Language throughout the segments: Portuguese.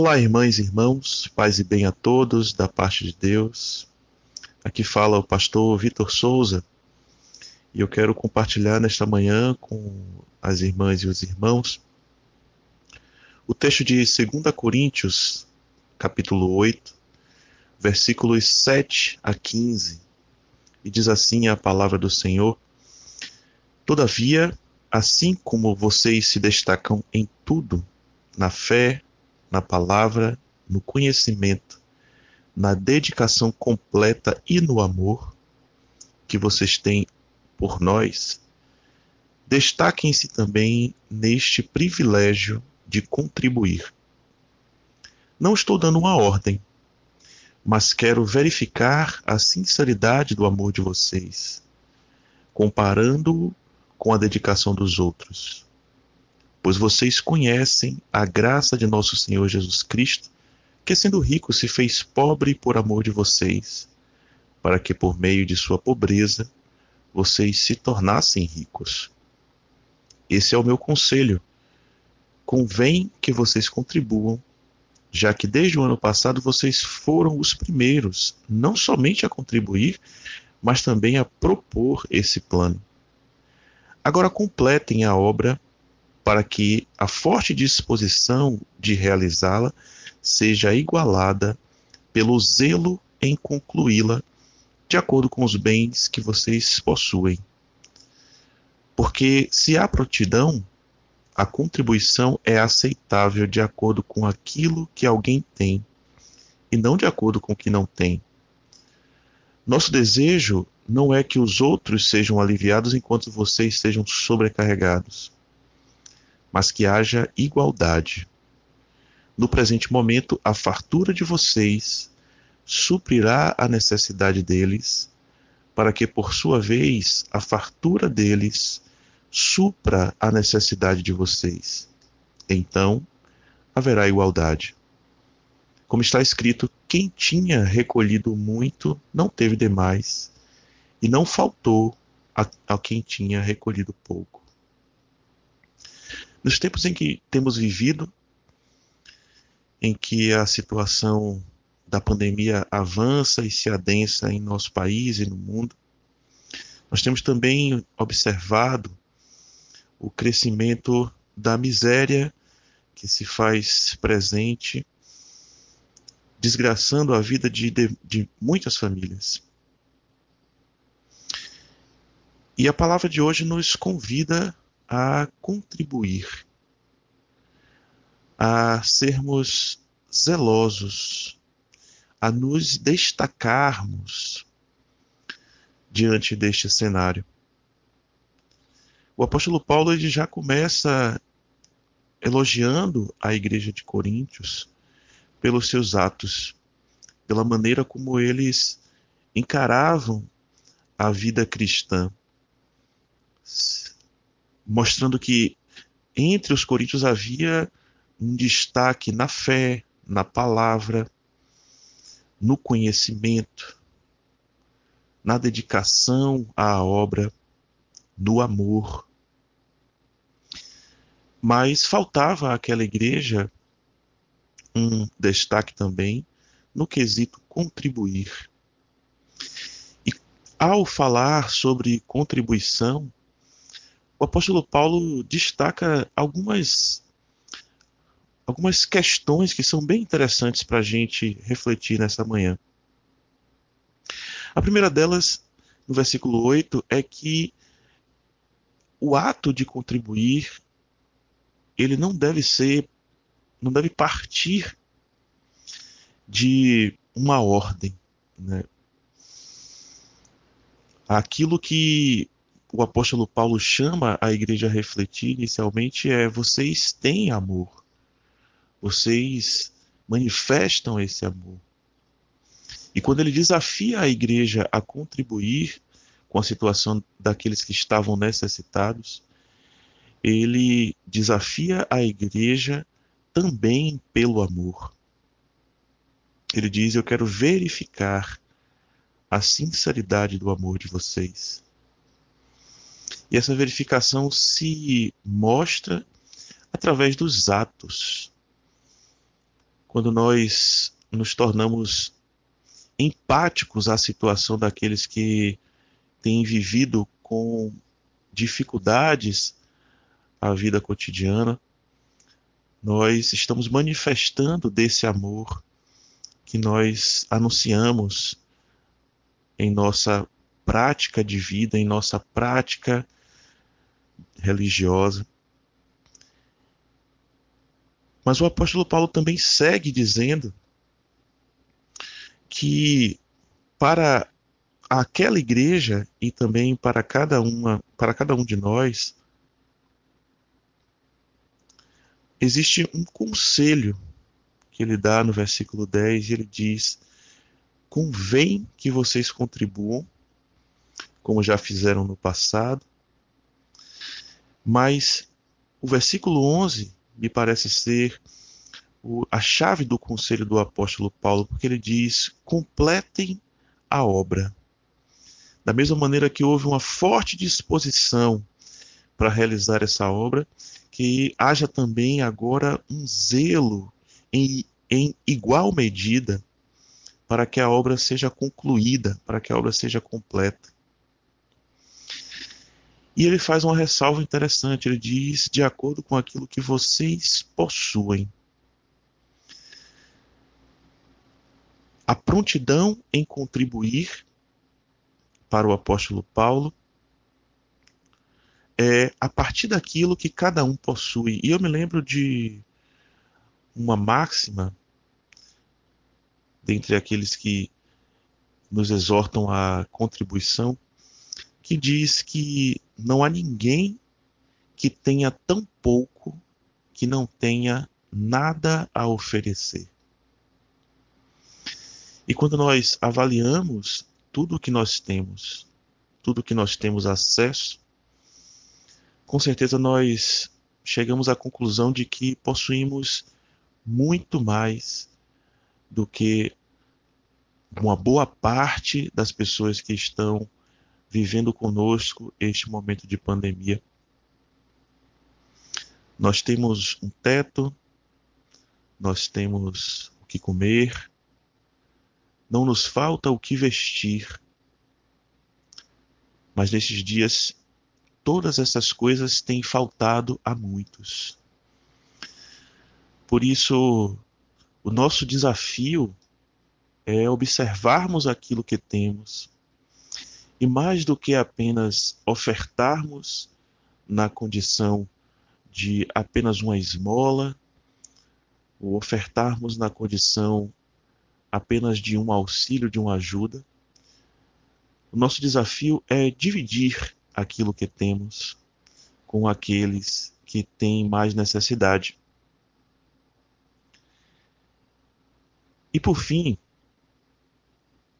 Olá, irmãs e irmãos, paz e bem a todos, da parte de Deus. Aqui fala o pastor Vitor Souza e eu quero compartilhar nesta manhã com as irmãs e os irmãos o texto de 2 Coríntios, capítulo 8, versículos 7 a 15. E diz assim a palavra do Senhor: Todavia, assim como vocês se destacam em tudo, na fé, na palavra, no conhecimento, na dedicação completa e no amor que vocês têm por nós, destaquem-se também neste privilégio de contribuir. Não estou dando uma ordem, mas quero verificar a sinceridade do amor de vocês, comparando-o com a dedicação dos outros pois vocês conhecem a graça de nosso Senhor Jesus Cristo, que sendo rico se fez pobre por amor de vocês, para que por meio de sua pobreza vocês se tornassem ricos. Esse é o meu conselho. Convém que vocês contribuam, já que desde o ano passado vocês foram os primeiros, não somente a contribuir, mas também a propor esse plano. Agora completem a obra para que a forte disposição de realizá-la seja igualada pelo zelo em concluí-la de acordo com os bens que vocês possuem. Porque se há prontidão, a contribuição é aceitável de acordo com aquilo que alguém tem e não de acordo com o que não tem. Nosso desejo não é que os outros sejam aliviados enquanto vocês sejam sobrecarregados mas que haja igualdade. No presente momento, a fartura de vocês suprirá a necessidade deles, para que, por sua vez, a fartura deles supra a necessidade de vocês. Então haverá igualdade. Como está escrito, quem tinha recolhido muito não teve demais, e não faltou a, a quem tinha recolhido pouco. Nos tempos em que temos vivido, em que a situação da pandemia avança e se adensa em nosso país e no mundo, nós temos também observado o crescimento da miséria que se faz presente, desgraçando a vida de, de, de muitas famílias. E a palavra de hoje nos convida a contribuir, a sermos zelosos, a nos destacarmos diante deste cenário. O apóstolo Paulo ele já começa elogiando a igreja de Coríntios pelos seus atos, pela maneira como eles encaravam a vida cristã mostrando que entre os coríntios havia um destaque na fé, na palavra, no conhecimento, na dedicação à obra, no amor. Mas faltava àquela igreja um destaque também no quesito contribuir. E ao falar sobre contribuição, o apóstolo Paulo destaca algumas algumas questões que são bem interessantes para a gente refletir nessa manhã. A primeira delas, no versículo 8, é que o ato de contribuir ele não deve ser não deve partir de uma ordem, né? Aquilo que o apóstolo Paulo chama a igreja a refletir inicialmente é: vocês têm amor, vocês manifestam esse amor. E quando ele desafia a igreja a contribuir com a situação daqueles que estavam necessitados, ele desafia a igreja também pelo amor. Ele diz: Eu quero verificar a sinceridade do amor de vocês. E essa verificação se mostra através dos atos. quando nós nos tornamos empáticos à situação daqueles que têm vivido com dificuldades a vida cotidiana, nós estamos manifestando desse amor que nós anunciamos em nossa prática de vida, em nossa prática religiosa. Mas o apóstolo Paulo também segue dizendo que para aquela igreja e também para cada uma, para cada um de nós, existe um conselho que ele dá no versículo 10, e ele diz: Convém que vocês contribuam, como já fizeram no passado, mas o versículo 11 me parece ser o, a chave do conselho do apóstolo Paulo, porque ele diz: completem a obra. Da mesma maneira que houve uma forte disposição para realizar essa obra, que haja também agora um zelo em, em igual medida para que a obra seja concluída, para que a obra seja completa. E ele faz uma ressalva interessante, ele diz: de acordo com aquilo que vocês possuem. A prontidão em contribuir para o apóstolo Paulo é a partir daquilo que cada um possui. E eu me lembro de uma máxima dentre aqueles que nos exortam à contribuição, que diz que não há ninguém que tenha tão pouco que não tenha nada a oferecer. E quando nós avaliamos tudo o que nós temos, tudo o que nós temos acesso, com certeza nós chegamos à conclusão de que possuímos muito mais do que uma boa parte das pessoas que estão vivendo conosco este momento de pandemia. Nós temos um teto, nós temos o que comer, não nos falta o que vestir. Mas nesses dias, todas essas coisas têm faltado a muitos. Por isso, o nosso desafio é observarmos aquilo que temos e, mais do que apenas ofertarmos na condição de apenas uma esmola, ou ofertarmos na condição apenas de um auxílio, de uma ajuda. O nosso desafio é dividir aquilo que temos com aqueles que têm mais necessidade. E por fim,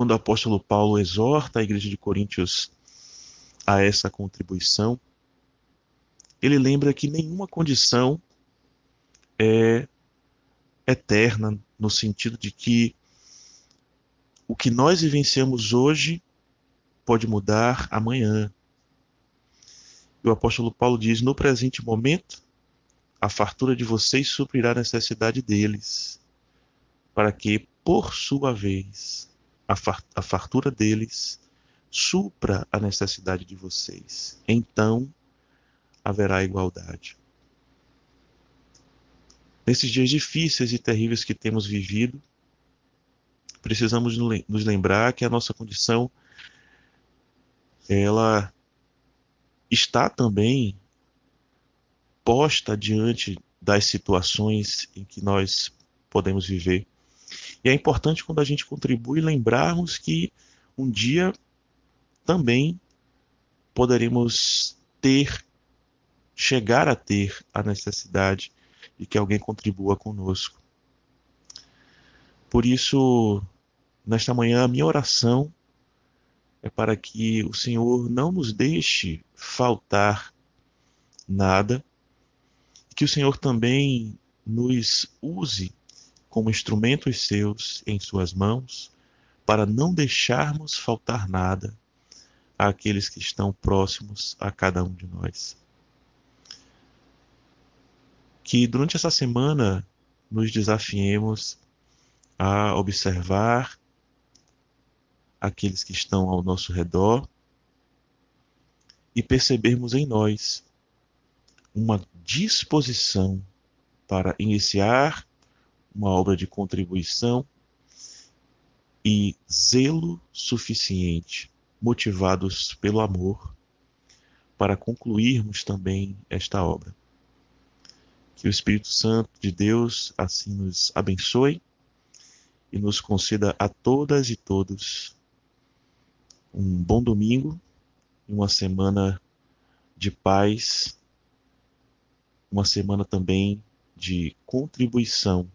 quando o apóstolo Paulo exorta a igreja de Coríntios a essa contribuição, ele lembra que nenhuma condição é eterna, no sentido de que o que nós vivenciamos hoje pode mudar amanhã. E o apóstolo Paulo diz: no presente momento, a fartura de vocês suprirá a necessidade deles, para que, por sua vez, a fartura deles supra a necessidade de vocês. Então haverá igualdade. Nesses dias difíceis e terríveis que temos vivido, precisamos nos lembrar que a nossa condição ela está também posta diante das situações em que nós podemos viver. E é importante quando a gente contribui lembrarmos que um dia também poderemos ter, chegar a ter a necessidade de que alguém contribua conosco. Por isso, nesta manhã, a minha oração é para que o Senhor não nos deixe faltar nada, que o Senhor também nos use como instrumentos seus em suas mãos, para não deixarmos faltar nada àqueles que estão próximos a cada um de nós. Que durante essa semana nos desafiemos a observar aqueles que estão ao nosso redor e percebermos em nós uma disposição para iniciar uma obra de contribuição e zelo suficiente, motivados pelo amor, para concluirmos também esta obra. Que o Espírito Santo de Deus assim nos abençoe e nos conceda a todas e todos um bom domingo e uma semana de paz, uma semana também de contribuição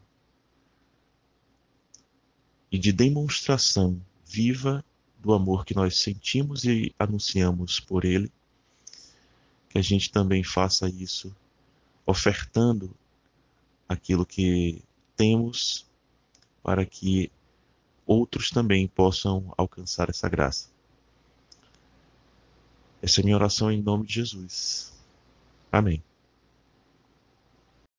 e de demonstração viva do amor que nós sentimos e anunciamos por Ele. Que a gente também faça isso ofertando aquilo que temos para que outros também possam alcançar essa graça. Essa é minha oração em nome de Jesus. Amém.